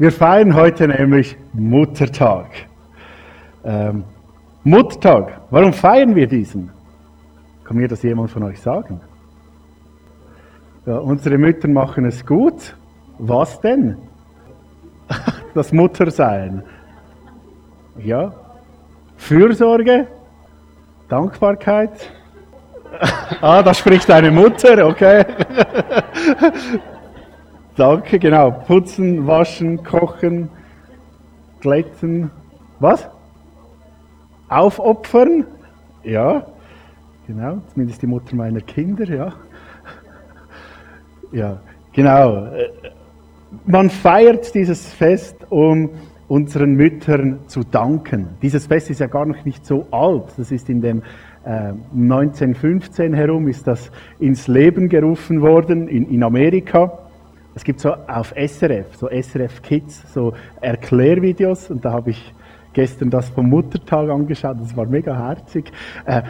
Wir feiern heute nämlich Muttertag. Ähm, Muttertag, warum feiern wir diesen? Kann mir das jemand von euch sagen? Ja, unsere Mütter machen es gut. Was denn? Das Muttersein. Ja. Fürsorge, Dankbarkeit. Ah, da spricht eine Mutter, okay. Danke, genau. Putzen, waschen, kochen, glätten. Was? Aufopfern? Ja, genau. Zumindest die Mutter meiner Kinder, ja. Ja, genau. Man feiert dieses Fest, um unseren Müttern zu danken. Dieses Fest ist ja gar noch nicht so alt. Das ist in dem 1915 äh, herum ist das ins Leben gerufen worden in, in Amerika. Es gibt so auf SRF, so SRF Kids, so Erklärvideos und da habe ich gestern das vom Muttertag angeschaut, das war mega herzig. Äh,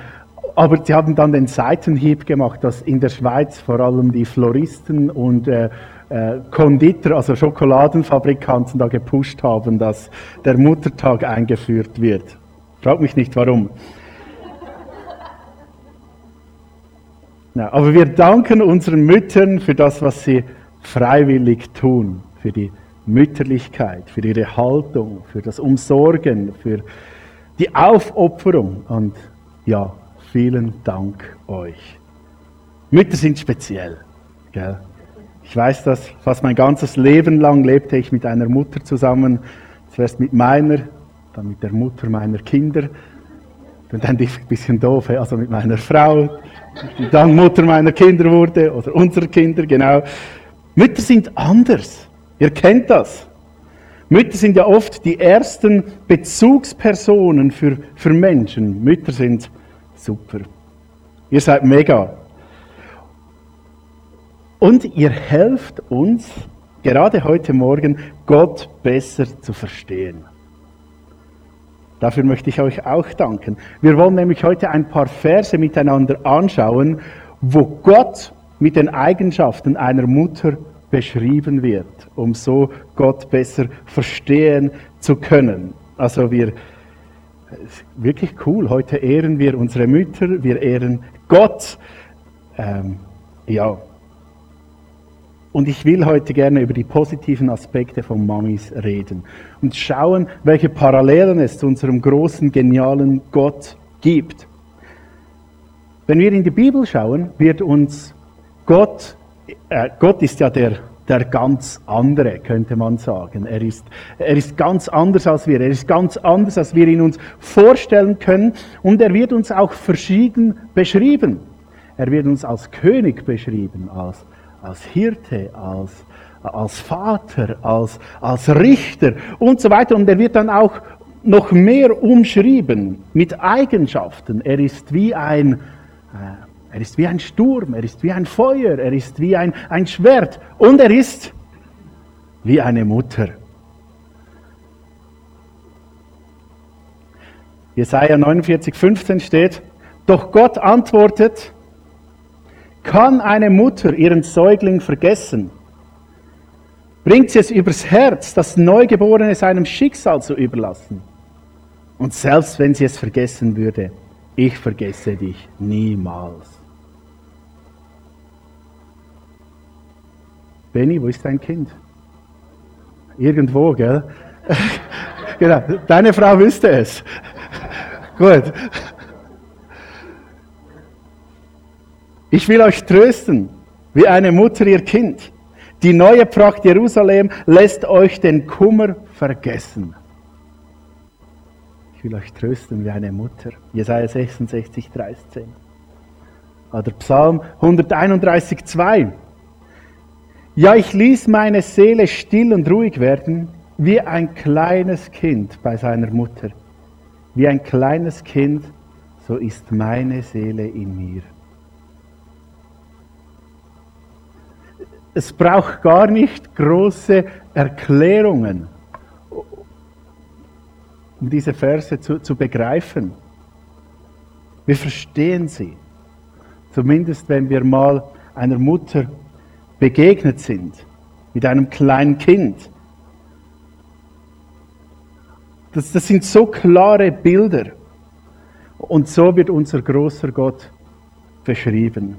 aber sie haben dann den Seitenhieb gemacht, dass in der Schweiz vor allem die Floristen und äh, äh, Konditor, also Schokoladenfabrikanten da gepusht haben, dass der Muttertag eingeführt wird. Frag mich nicht warum. Ja, aber wir danken unseren Müttern für das, was sie freiwillig tun, für die Mütterlichkeit, für ihre Haltung, für das Umsorgen, für die Aufopferung. Und ja, vielen Dank euch. Mütter sind speziell. Gell? Ich weiß das, fast mein ganzes Leben lang lebte ich mit einer Mutter zusammen. Zuerst mit meiner, dann mit der Mutter meiner Kinder. Dann ein bisschen doof, also mit meiner Frau, die dann Mutter meiner Kinder wurde, oder unserer Kinder, genau. Mütter sind anders. Ihr kennt das. Mütter sind ja oft die ersten Bezugspersonen für, für Menschen. Mütter sind super. Ihr seid mega. Und ihr helft uns, gerade heute Morgen, Gott besser zu verstehen. Dafür möchte ich euch auch danken. Wir wollen nämlich heute ein paar Verse miteinander anschauen, wo Gott mit den Eigenschaften einer Mutter beschrieben wird, um so Gott besser verstehen zu können. Also wir, wirklich cool, heute ehren wir unsere Mütter, wir ehren Gott. Ähm, ja. Und ich will heute gerne über die positiven Aspekte von Mamis reden und schauen, welche Parallelen es zu unserem großen, genialen Gott gibt. Wenn wir in die Bibel schauen, wird uns Gott, Gott ist ja der, der ganz andere, könnte man sagen. Er ist, er ist ganz anders als wir. Er ist ganz anders, als wir ihn uns vorstellen können. Und er wird uns auch verschieden beschrieben. Er wird uns als König beschrieben, als, als Hirte, als, als Vater, als, als Richter und so weiter. Und er wird dann auch noch mehr umschrieben mit Eigenschaften. Er ist wie ein, äh, er ist wie ein Sturm, er ist wie ein Feuer, er ist wie ein, ein Schwert und er ist wie eine Mutter. Jesaja 49, 15 steht, doch Gott antwortet, kann eine Mutter ihren Säugling vergessen? Bringt sie es übers Herz, das Neugeborene seinem Schicksal zu überlassen? Und selbst wenn sie es vergessen würde, ich vergesse dich niemals. Benny, wo ist dein Kind? Irgendwo, gell? genau, deine Frau wüsste es. Gut. Ich will euch trösten, wie eine Mutter ihr Kind. Die neue Pracht Jerusalem lässt euch den Kummer vergessen. Ich will euch trösten wie eine Mutter. Jesaja 66, 13. Oder Psalm 131, 2. Ja, ich ließ meine Seele still und ruhig werden, wie ein kleines Kind bei seiner Mutter. Wie ein kleines Kind, so ist meine Seele in mir. Es braucht gar nicht große Erklärungen, um diese Verse zu, zu begreifen. Wir verstehen sie. Zumindest wenn wir mal einer Mutter begegnet sind, mit einem kleinen Kind. Das, das sind so klare Bilder. Und so wird unser großer Gott beschrieben.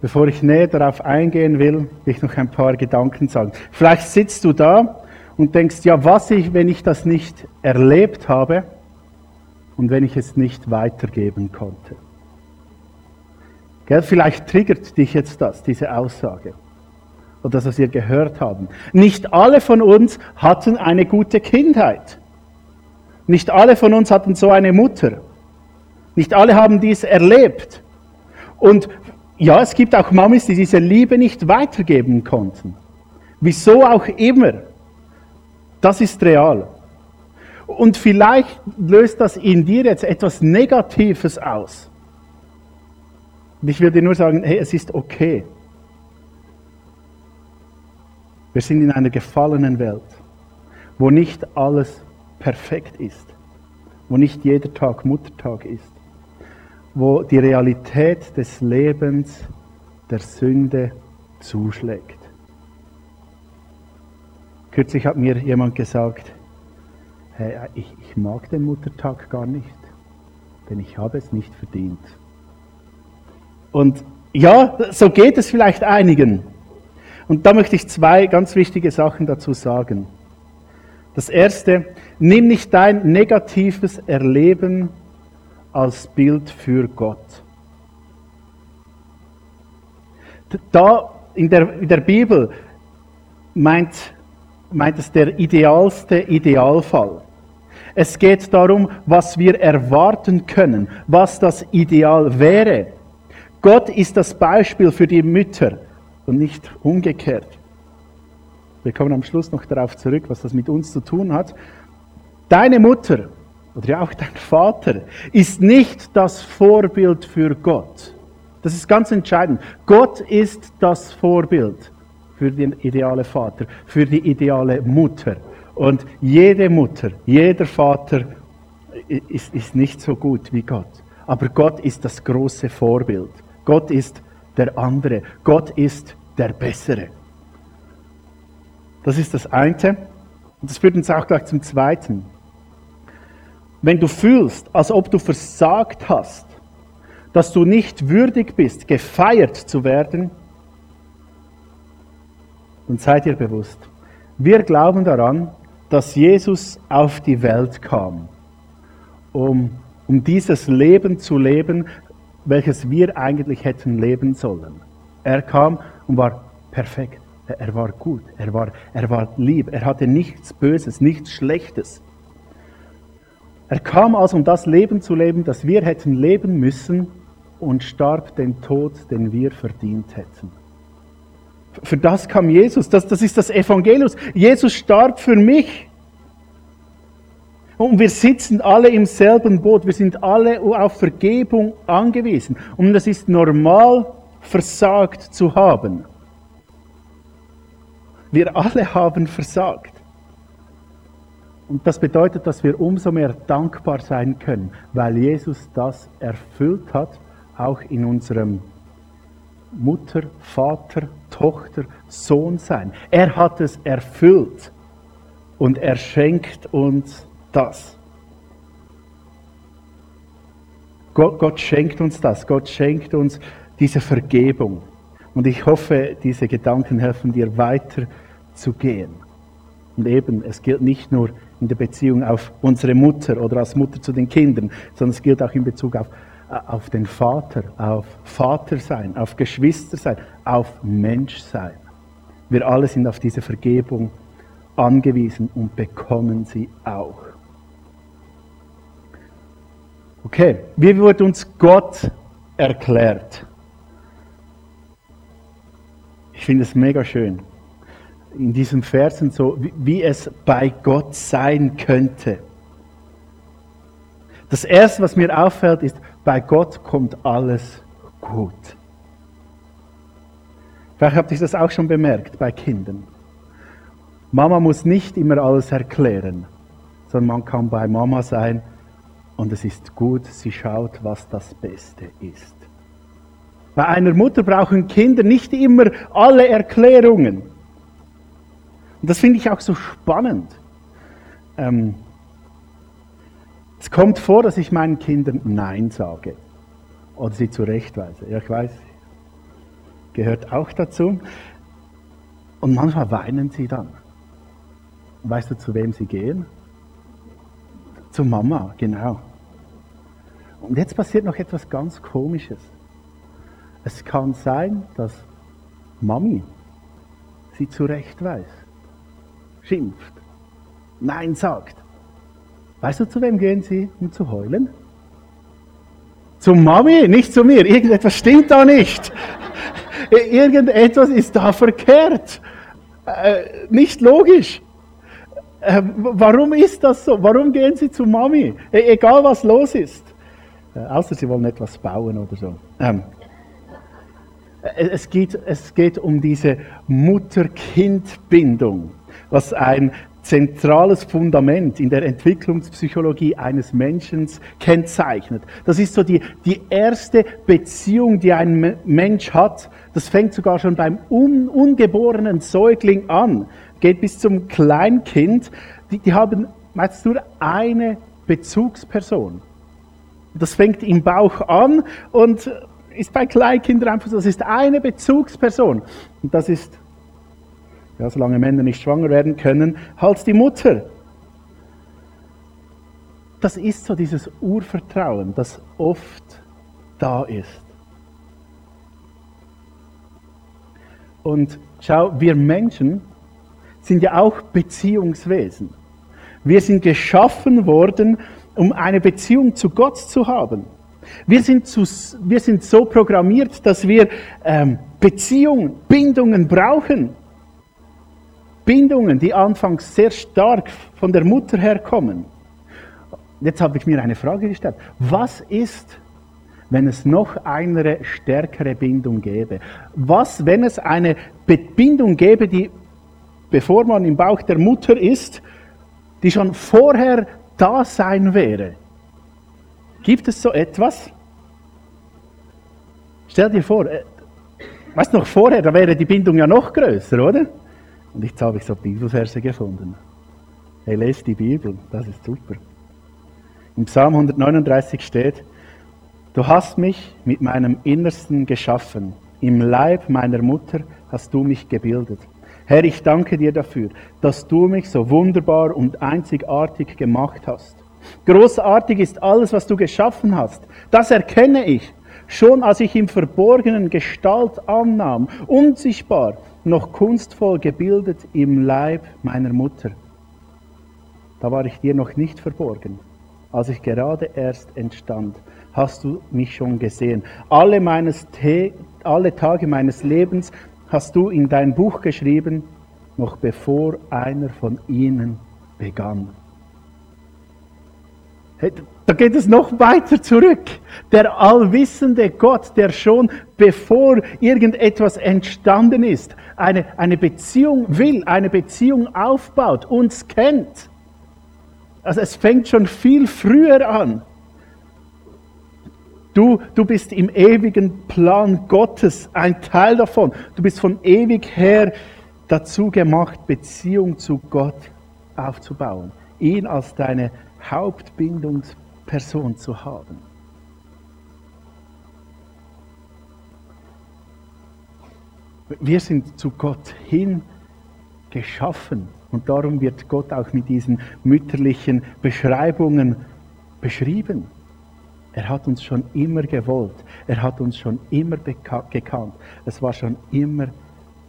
Bevor ich näher darauf eingehen will, will ich noch ein paar Gedanken sagen. Vielleicht sitzt du da und denkst, ja, was ich, wenn ich das nicht erlebt habe und wenn ich es nicht weitergeben konnte. Gell, vielleicht triggert dich jetzt das, diese Aussage. Oder das, was wir gehört haben. Nicht alle von uns hatten eine gute Kindheit. Nicht alle von uns hatten so eine Mutter. Nicht alle haben dies erlebt. Und ja, es gibt auch Mamis, die diese Liebe nicht weitergeben konnten. Wieso auch immer. Das ist real. Und vielleicht löst das in dir jetzt etwas Negatives aus. Und ich dir nur sagen, hey, es ist okay. Wir sind in einer gefallenen Welt, wo nicht alles perfekt ist, wo nicht jeder Tag Muttertag ist, wo die Realität des Lebens der Sünde zuschlägt. Kürzlich hat mir jemand gesagt, ich, ich mag den Muttertag gar nicht, denn ich habe es nicht verdient. Und ja, so geht es vielleicht einigen. Und da möchte ich zwei ganz wichtige Sachen dazu sagen. Das erste, nimm nicht dein negatives Erleben als Bild für Gott. Da in der, in der Bibel meint, meint es der idealste Idealfall. Es geht darum, was wir erwarten können, was das Ideal wäre. Gott ist das Beispiel für die Mütter und nicht umgekehrt. Wir kommen am Schluss noch darauf zurück, was das mit uns zu tun hat. Deine Mutter oder ja auch dein Vater ist nicht das Vorbild für Gott. Das ist ganz entscheidend. Gott ist das Vorbild für den ideale Vater, für die ideale Mutter. Und jede Mutter, jeder Vater ist, ist nicht so gut wie Gott. Aber Gott ist das große Vorbild. Gott ist der andere. Gott ist der Bessere. Das ist das eine. Und das führt uns auch gleich zum zweiten. Wenn du fühlst, als ob du versagt hast, dass du nicht würdig bist, gefeiert zu werden, dann seid ihr bewusst. Wir glauben daran, dass Jesus auf die Welt kam, um, um dieses Leben zu leben, welches wir eigentlich hätten leben sollen. Er kam und war perfekt. Er war gut, er war, er war lieb, er hatte nichts Böses, nichts Schlechtes. Er kam also, um das Leben zu leben, das wir hätten leben müssen und starb den Tod, den wir verdient hätten. Für das kam Jesus, das, das ist das Evangelium. Jesus starb für mich. Und wir sitzen alle im selben Boot, wir sind alle auf Vergebung angewiesen. Und das ist normal, versagt zu haben. Wir alle haben versagt. Und das bedeutet, dass wir umso mehr dankbar sein können, weil Jesus das erfüllt hat, auch in unserem Mutter, Vater, Tochter, Sohn sein. Er hat es erfüllt und er schenkt uns das. Gott, Gott schenkt uns das. Gott schenkt uns diese Vergebung. Und ich hoffe, diese Gedanken helfen dir weiter zu gehen. Und eben, es gilt nicht nur in der Beziehung auf unsere Mutter oder als Mutter zu den Kindern, sondern es gilt auch in Bezug auf, auf den Vater, auf Vater sein, auf Geschwister sein, auf Mensch sein. Wir alle sind auf diese Vergebung angewiesen und bekommen sie auch. Okay, wie wird uns Gott erklärt? Ich finde es mega schön. In diesen Versen so, wie, es bei Gott sein könnte. Das erste, was mir auffällt, ist, bei Gott kommt alles gut. Vielleicht habt ihr das auch schon bemerkt bei Kindern. Mama muss nicht immer alles erklären, sondern man kann bei Mama sein und es ist gut, sie schaut, was das Beste ist. Bei einer Mutter brauchen Kinder nicht immer alle Erklärungen. Und das finde ich auch so spannend. Ähm, es kommt vor, dass ich meinen Kindern Nein sage oder sie zurechtweise. Ja, ich weiß, gehört auch dazu. Und manchmal weinen sie dann. Weißt du, zu wem sie gehen? Zu Mama, genau. Und jetzt passiert noch etwas ganz Komisches. Es kann sein, dass Mami sie zurechtweist, schimpft, Nein sagt. Weißt du, zu wem gehen sie, um zu heulen? Zu Mami, nicht zu mir. Irgendetwas stimmt da nicht. Irgendetwas ist da verkehrt. Äh, nicht logisch. Äh, warum ist das so? Warum gehen sie zu Mami? E egal was los ist. Äh, außer sie wollen etwas bauen oder so. Ähm, äh, es, geht, es geht um diese Mutter-Kind-Bindung, was ein zentrales Fundament in der Entwicklungspsychologie eines Menschen kennzeichnet. Das ist so die, die erste Beziehung, die ein Mensch hat. Das fängt sogar schon beim un, ungeborenen Säugling an, geht bis zum Kleinkind. Die, die haben meistens nur eine Bezugsperson. Das fängt im Bauch an und ist bei Kleinkindern einfach so, das ist eine Bezugsperson. Und das ist ja, solange Männer nicht schwanger werden können, halt die Mutter. Das ist so dieses Urvertrauen, das oft da ist. Und schau, wir Menschen sind ja auch Beziehungswesen. Wir sind geschaffen worden, um eine Beziehung zu Gott zu haben. Wir sind, zu, wir sind so programmiert, dass wir ähm, Beziehungen, Bindungen brauchen. Bindungen, die anfangs sehr stark von der Mutter herkommen. Jetzt habe ich mir eine Frage gestellt. Was ist, wenn es noch eine stärkere Bindung gäbe? Was, wenn es eine Bindung gäbe, die, bevor man im Bauch der Mutter ist, die schon vorher da sein wäre? Gibt es so etwas? Stell dir vor, äh, du noch vorher, da wäre die Bindung ja noch größer, oder? Und jetzt habe ich so Bibelverse gefunden. Hey, lest die Bibel, das ist super. Im Psalm 139 steht, Du hast mich mit meinem Innersten geschaffen. Im Leib meiner Mutter hast du mich gebildet. Herr, ich danke dir dafür, dass du mich so wunderbar und einzigartig gemacht hast. Großartig ist alles, was du geschaffen hast. Das erkenne ich. Schon als ich im Verborgenen Gestalt annahm, unsichtbar, noch kunstvoll gebildet im Leib meiner Mutter. Da war ich dir noch nicht verborgen. Als ich gerade erst entstand, hast du mich schon gesehen. Alle, meines alle Tage meines Lebens hast du in dein Buch geschrieben, noch bevor einer von ihnen begann. Da geht es noch weiter zurück. Der allwissende Gott, der schon bevor irgendetwas entstanden ist, eine, eine Beziehung will, eine Beziehung aufbaut, uns kennt. Also es fängt schon viel früher an. Du, du bist im ewigen Plan Gottes ein Teil davon. Du bist von ewig her dazu gemacht, Beziehung zu Gott aufzubauen. Ihn als deine Hauptbindungsperson zu haben. Wir sind zu Gott hin geschaffen und darum wird Gott auch mit diesen mütterlichen Beschreibungen beschrieben. Er hat uns schon immer gewollt, er hat uns schon immer gekannt, es war schon immer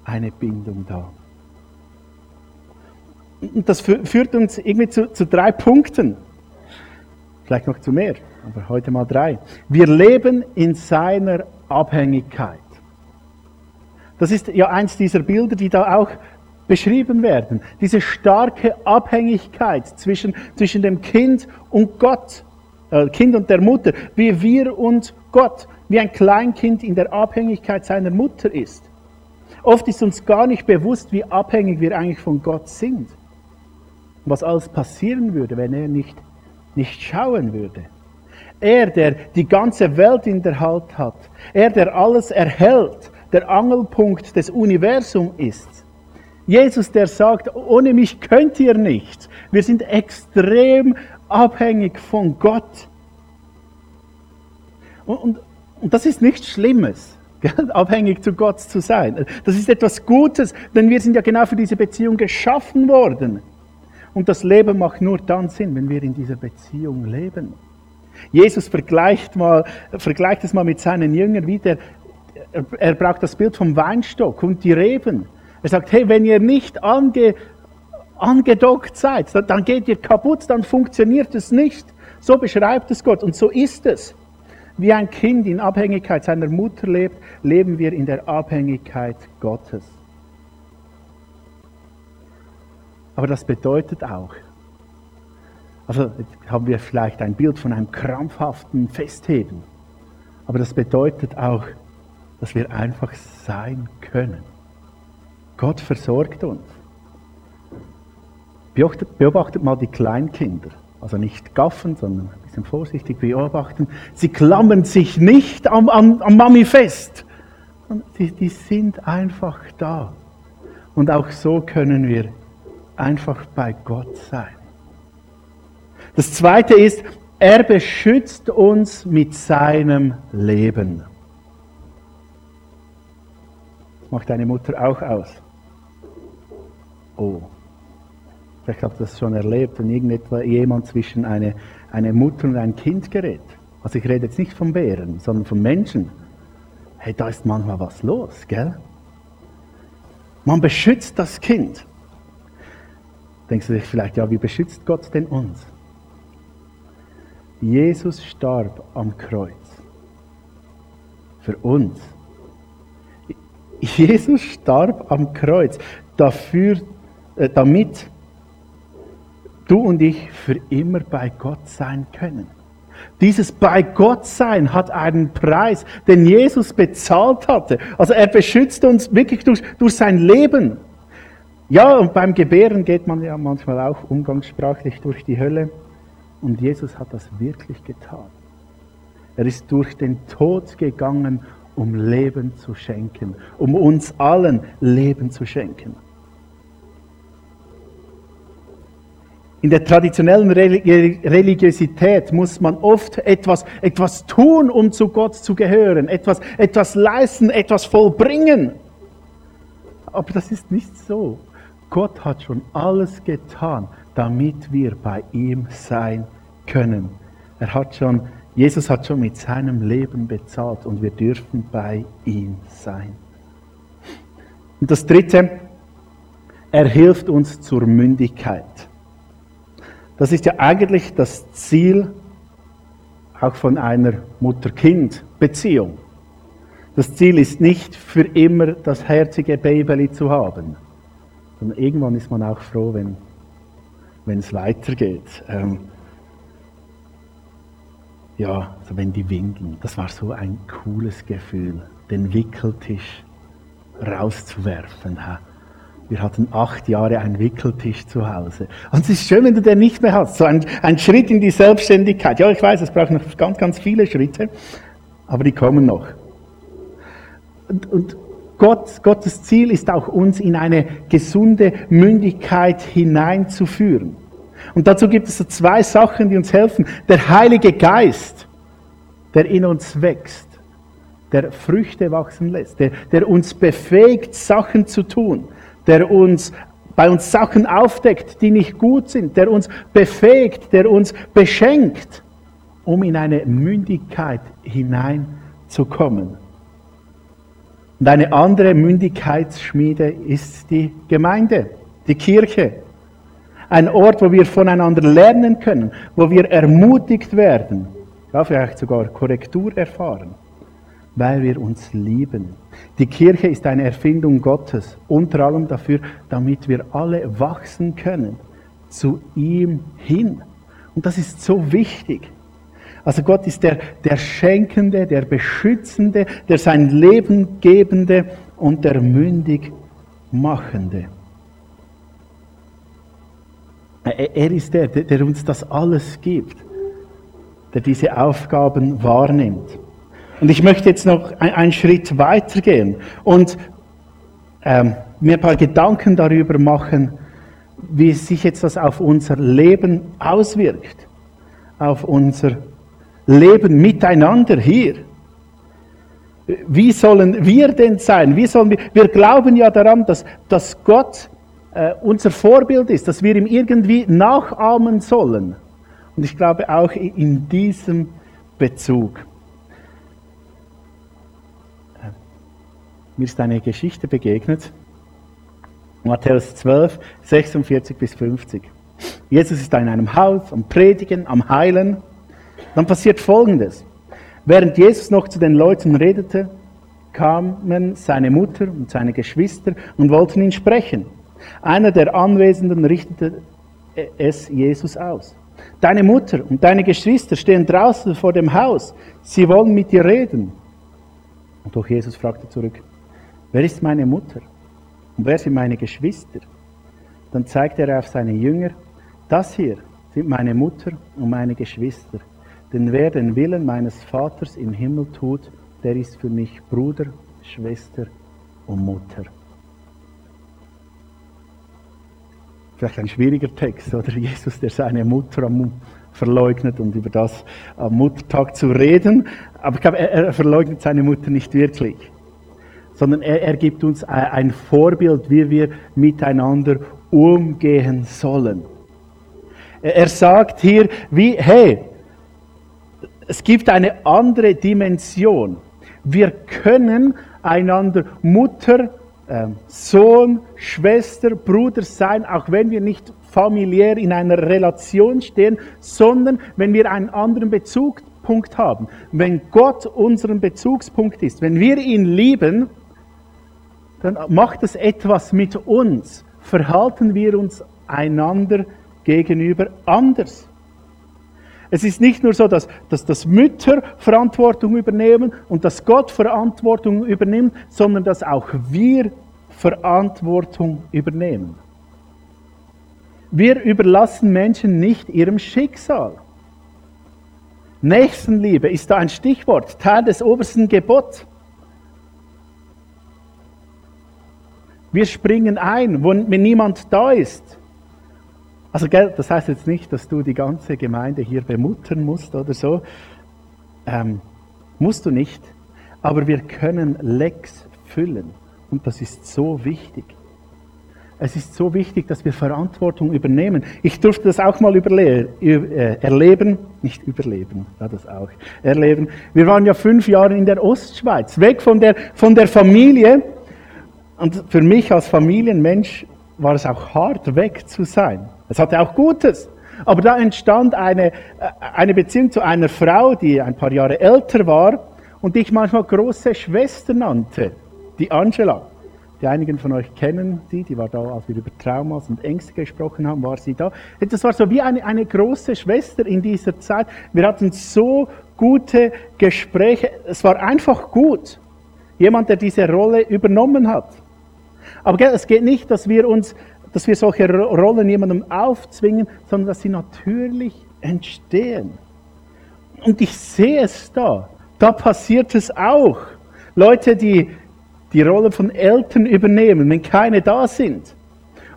eine Bindung da. Und das führt uns irgendwie zu, zu drei Punkten. Vielleicht noch zu mehr, aber heute mal drei. Wir leben in seiner Abhängigkeit. Das ist ja eins dieser Bilder, die da auch beschrieben werden. Diese starke Abhängigkeit zwischen, zwischen dem Kind und Gott, äh, Kind und der Mutter, wie wir und Gott, wie ein Kleinkind in der Abhängigkeit seiner Mutter ist. Oft ist uns gar nicht bewusst, wie abhängig wir eigentlich von Gott sind. Was alles passieren würde, wenn er nicht, nicht schauen würde. Er, der die ganze Welt in der Hand hat. Er, der alles erhält, der Angelpunkt des Universums ist. Jesus, der sagt, ohne mich könnt ihr nichts. Wir sind extrem abhängig von Gott. Und, und, und das ist nichts Schlimmes, gell? abhängig zu Gott zu sein. Das ist etwas Gutes, denn wir sind ja genau für diese Beziehung geschaffen worden. Und das Leben macht nur dann Sinn, wenn wir in dieser Beziehung leben. Jesus vergleicht, mal, vergleicht es mal mit seinen Jüngern wieder. Er, er braucht das Bild vom Weinstock und die Reben. Er sagt, hey, wenn ihr nicht ange, angedockt seid, dann geht ihr kaputt, dann funktioniert es nicht. So beschreibt es Gott und so ist es. Wie ein Kind in Abhängigkeit seiner Mutter lebt, leben wir in der Abhängigkeit Gottes. Aber das bedeutet auch, also haben wir vielleicht ein Bild von einem krampfhaften Festheben, aber das bedeutet auch, dass wir einfach sein können. Gott versorgt uns. Beobachtet, beobachtet mal die Kleinkinder. Also nicht gaffen, sondern ein bisschen vorsichtig beobachten. Sie klammern sich nicht am, am, am Mami fest. Die, die sind einfach da. Und auch so können wir einfach bei Gott sein. Das zweite ist, er beschützt uns mit seinem Leben. Das macht deine Mutter auch aus. Oh, vielleicht habt ihr das schon erlebt, wenn irgendjemand zwischen eine, eine Mutter und ein Kind gerät. Also ich rede jetzt nicht von Bären, sondern von Menschen. Hey, da ist manchmal was los, gell? Man beschützt das Kind. Denkst du dich vielleicht, ja, wie beschützt Gott denn uns? Jesus starb am Kreuz. Für uns. Jesus starb am Kreuz dafür, äh, damit du und ich für immer bei Gott sein können. Dieses bei Gott sein hat einen Preis, den Jesus bezahlt hatte. Also er beschützt uns wirklich durch, durch sein Leben. Ja, und beim Gebären geht man ja manchmal auch umgangssprachlich durch die Hölle. Und Jesus hat das wirklich getan. Er ist durch den Tod gegangen, um Leben zu schenken, um uns allen Leben zu schenken. In der traditionellen Religiosität muss man oft etwas, etwas tun, um zu Gott zu gehören, etwas, etwas leisten, etwas vollbringen. Aber das ist nicht so. Gott hat schon alles getan, damit wir bei ihm sein können. Er hat schon, Jesus hat schon mit seinem Leben bezahlt und wir dürfen bei ihm sein. Und das Dritte, er hilft uns zur Mündigkeit. Das ist ja eigentlich das Ziel auch von einer Mutter-Kind-Beziehung. Das Ziel ist nicht für immer das herzige Baby zu haben, sondern irgendwann ist man auch froh, wenn, es weitergeht. Ähm, ja, also wenn die winkeln, das war so ein cooles Gefühl, den Wickeltisch rauszuwerfen. Wir hatten acht Jahre einen Wickeltisch zu Hause. Und es ist schön, wenn du den nicht mehr hast. So ein, ein Schritt in die Selbstständigkeit. Ja, ich weiß, es braucht noch ganz, ganz viele Schritte, aber die kommen noch. Und, und Gott, Gottes Ziel ist auch, uns in eine gesunde Mündigkeit hineinzuführen. Und dazu gibt es so zwei Sachen, die uns helfen. Der Heilige Geist, der in uns wächst, der Früchte wachsen lässt, der, der uns befähigt, Sachen zu tun der uns bei uns Sachen aufdeckt, die nicht gut sind, der uns befähigt, der uns beschenkt, um in eine Mündigkeit hineinzukommen. Und eine andere Mündigkeitsschmiede ist die Gemeinde, die Kirche. Ein Ort, wo wir voneinander lernen können, wo wir ermutigt werden, ja, vielleicht sogar Korrektur erfahren weil wir uns lieben. Die Kirche ist eine Erfindung Gottes, unter allem dafür, damit wir alle wachsen können zu ihm hin. Und das ist so wichtig. Also Gott ist der, der Schenkende, der Beschützende, der sein Leben gebende und der mündig Machende. Er ist der, der uns das alles gibt der diese Aufgaben wahrnimmt. Und ich möchte jetzt noch einen Schritt weitergehen und ähm, mir ein paar Gedanken darüber machen, wie sich jetzt das auf unser Leben auswirkt, auf unser Leben miteinander hier. Wie sollen wir denn sein? Wie sollen wir, wir glauben ja daran, dass, dass Gott äh, unser Vorbild ist, dass wir ihm irgendwie nachahmen sollen. Und ich glaube auch in diesem Bezug. Äh, mir ist eine Geschichte begegnet. Matthäus 12, 46 bis 50. Jesus ist in einem Haus am Predigen, am Heilen. Dann passiert Folgendes. Während Jesus noch zu den Leuten redete, kamen seine Mutter und seine Geschwister und wollten ihn sprechen. Einer der Anwesenden richtete es Jesus aus. Deine Mutter und deine Geschwister stehen draußen vor dem Haus. Sie wollen mit dir reden. Und doch Jesus fragte zurück, wer ist meine Mutter? Und wer sind meine Geschwister? Dann zeigte er auf seine Jünger, das hier sind meine Mutter und meine Geschwister. Denn wer den Willen meines Vaters im Himmel tut, der ist für mich Bruder, Schwester und Mutter. Vielleicht ein schwieriger Text, oder? Jesus, der seine Mutter am verleugnet und über das am Muttertag zu reden. Aber ich glaube, er, er verleugnet seine Mutter nicht wirklich sondern er, er gibt uns ein Vorbild, wie wir miteinander umgehen sollen. Er sagt hier, wie, hey, es gibt eine andere Dimension. Wir können einander Mutter, ähm, Sohn, Schwester, Bruder sein, auch wenn wir nicht familiär in einer Relation stehen, sondern wenn wir einen anderen Bezugspunkt haben. Wenn Gott unseren Bezugspunkt ist, wenn wir ihn lieben, dann macht es etwas mit uns. Verhalten wir uns einander gegenüber anders. Es ist nicht nur so, dass, dass, dass Mütter Verantwortung übernehmen und dass Gott Verantwortung übernimmt, sondern dass auch wir Verantwortung übernehmen. Wir überlassen Menschen nicht ihrem Schicksal. Nächstenliebe ist da ein Stichwort, Teil des obersten Gebots. Wir springen ein, wenn niemand da ist. Also, gell, das heißt jetzt nicht, dass du die ganze Gemeinde hier bemuttern musst oder so. Ähm, musst du nicht. Aber wir können Lecks füllen. Und das ist so wichtig. Es ist so wichtig, dass wir Verantwortung übernehmen. Ich durfte das auch mal äh, erleben, nicht überleben, ja, das auch, erleben. Wir waren ja fünf Jahre in der Ostschweiz, weg von der, von der Familie und für mich als Familienmensch war es auch hart, weg zu sein. Es hatte auch Gutes. Aber da entstand eine, äh, eine Beziehung zu einer Frau, die ein paar Jahre älter war und die ich manchmal große Schwester nannte, die Angela. Die einigen von euch kennen sie, die war da, als wir über Traumas und Ängste gesprochen haben, war sie da. Das war so wie eine, eine große Schwester in dieser Zeit. Wir hatten so gute Gespräche. Es war einfach gut. Jemand, der diese Rolle übernommen hat. Aber es geht nicht, dass wir uns, dass wir solche Rollen jemandem aufzwingen, sondern dass sie natürlich entstehen. Und ich sehe es da. Da passiert es auch. Leute, die die Rolle von Eltern übernehmen, wenn keine da sind.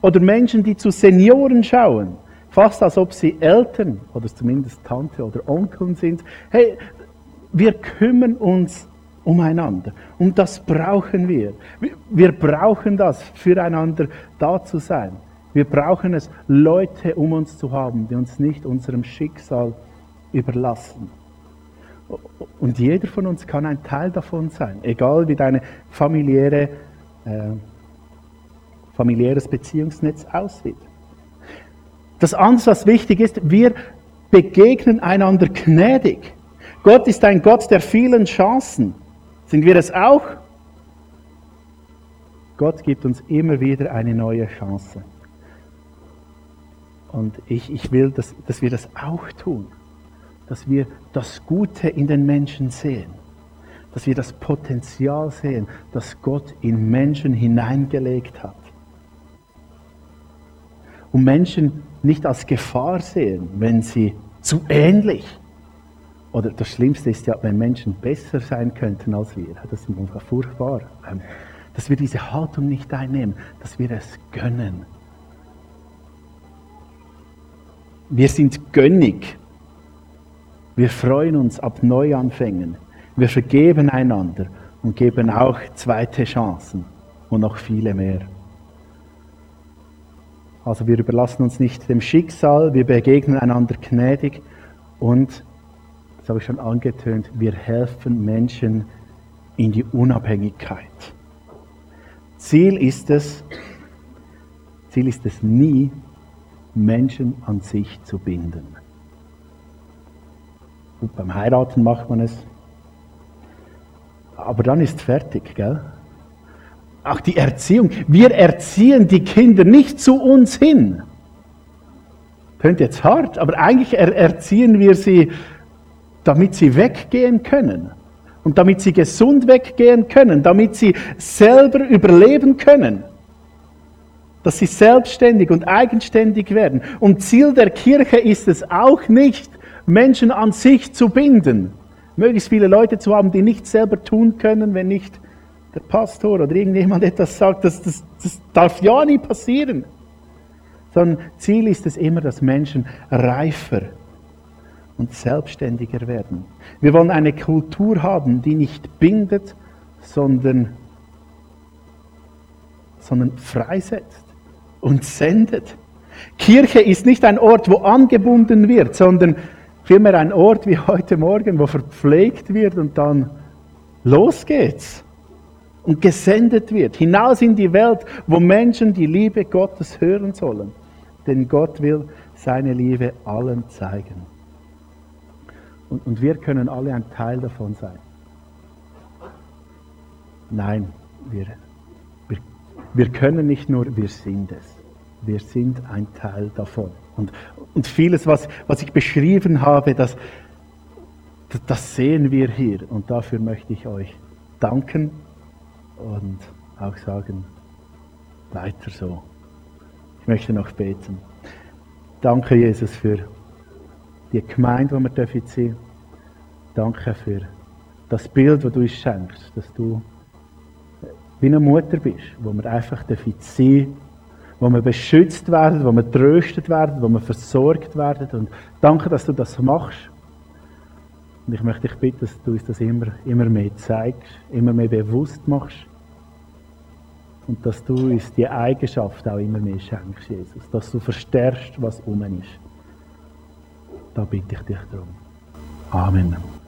Oder Menschen, die zu Senioren schauen, fast als ob sie Eltern oder zumindest Tante oder Onkeln sind. Hey, wir kümmern uns umeinander. Und das brauchen wir. Wir brauchen das, füreinander da zu sein. Wir brauchen es, Leute um uns zu haben, die uns nicht unserem Schicksal überlassen. Und jeder von uns kann ein Teil davon sein, egal wie deine familiäre, äh, familiäres Beziehungsnetz aussieht. Das andere, was wichtig ist, wir begegnen einander gnädig. Gott ist ein Gott der vielen Chancen. Sind wir es auch? Gott gibt uns immer wieder eine neue Chance. Und ich, ich will, dass, dass wir das auch tun. Dass wir das Gute in den Menschen sehen. Dass wir das Potenzial sehen, das Gott in Menschen hineingelegt hat. Und Menschen nicht als Gefahr sehen, wenn sie zu ähnlich oder das Schlimmste ist ja, wenn Menschen besser sein könnten als wir. Das ist einfach furchtbar. Ähm, dass wir diese Haltung nicht einnehmen, dass wir es gönnen. Wir sind gönnig. Wir freuen uns ab Neuanfängen. Wir vergeben einander und geben auch zweite Chancen und noch viele mehr. Also wir überlassen uns nicht dem Schicksal, wir begegnen einander gnädig und, das habe ich schon angetönt, wir helfen Menschen in die Unabhängigkeit. Ziel ist es, Ziel ist es nie, Menschen an sich zu binden. Gut, beim Heiraten macht man es, aber dann ist fertig, gell? Auch die Erziehung. Wir erziehen die Kinder nicht zu uns hin. Klingt jetzt hart, aber eigentlich erziehen wir sie, damit sie weggehen können. Und damit sie gesund weggehen können, damit sie selber überleben können. Dass sie selbstständig und eigenständig werden. Und Ziel der Kirche ist es auch nicht, Menschen an sich zu binden. Möglichst viele Leute zu haben, die nichts selber tun können, wenn nicht der Pastor oder irgendjemand etwas sagt. Das, das, das darf ja nie passieren. Sondern Ziel ist es immer, dass Menschen reifer und selbstständiger werden. Wir wollen eine Kultur haben, die nicht bindet, sondern, sondern freisetzt und sendet. Kirche ist nicht ein Ort, wo angebunden wird, sondern vielmehr ein Ort wie heute Morgen, wo verpflegt wird und dann los geht's und gesendet wird, hinaus in die Welt, wo Menschen die Liebe Gottes hören sollen. Denn Gott will seine Liebe allen zeigen. Und, und wir können alle ein Teil davon sein. Nein, wir, wir, wir können nicht nur, wir sind es. Wir sind ein Teil davon. Und, und vieles, was, was ich beschrieben habe, das, das sehen wir hier. Und dafür möchte ich euch danken und auch sagen, weiter so. Ich möchte noch beten. Danke, Jesus, für die Gemeinde, die wir dürfen sein. Danke für das Bild, das du uns schenkst, dass du wie eine Mutter bist, wo wir einfach dürfen sein, wo wir beschützt werden, wo wir tröstet werden, wo wir versorgt werden. Und danke, dass du das machst. Und ich möchte dich bitten, dass du uns das immer, immer mehr zeigst, immer mehr bewusst machst. Und dass du uns die Eigenschaft auch immer mehr schenkst, Jesus. Dass du verstärkst, was um ist. Da bitte ich dich darum. Amen.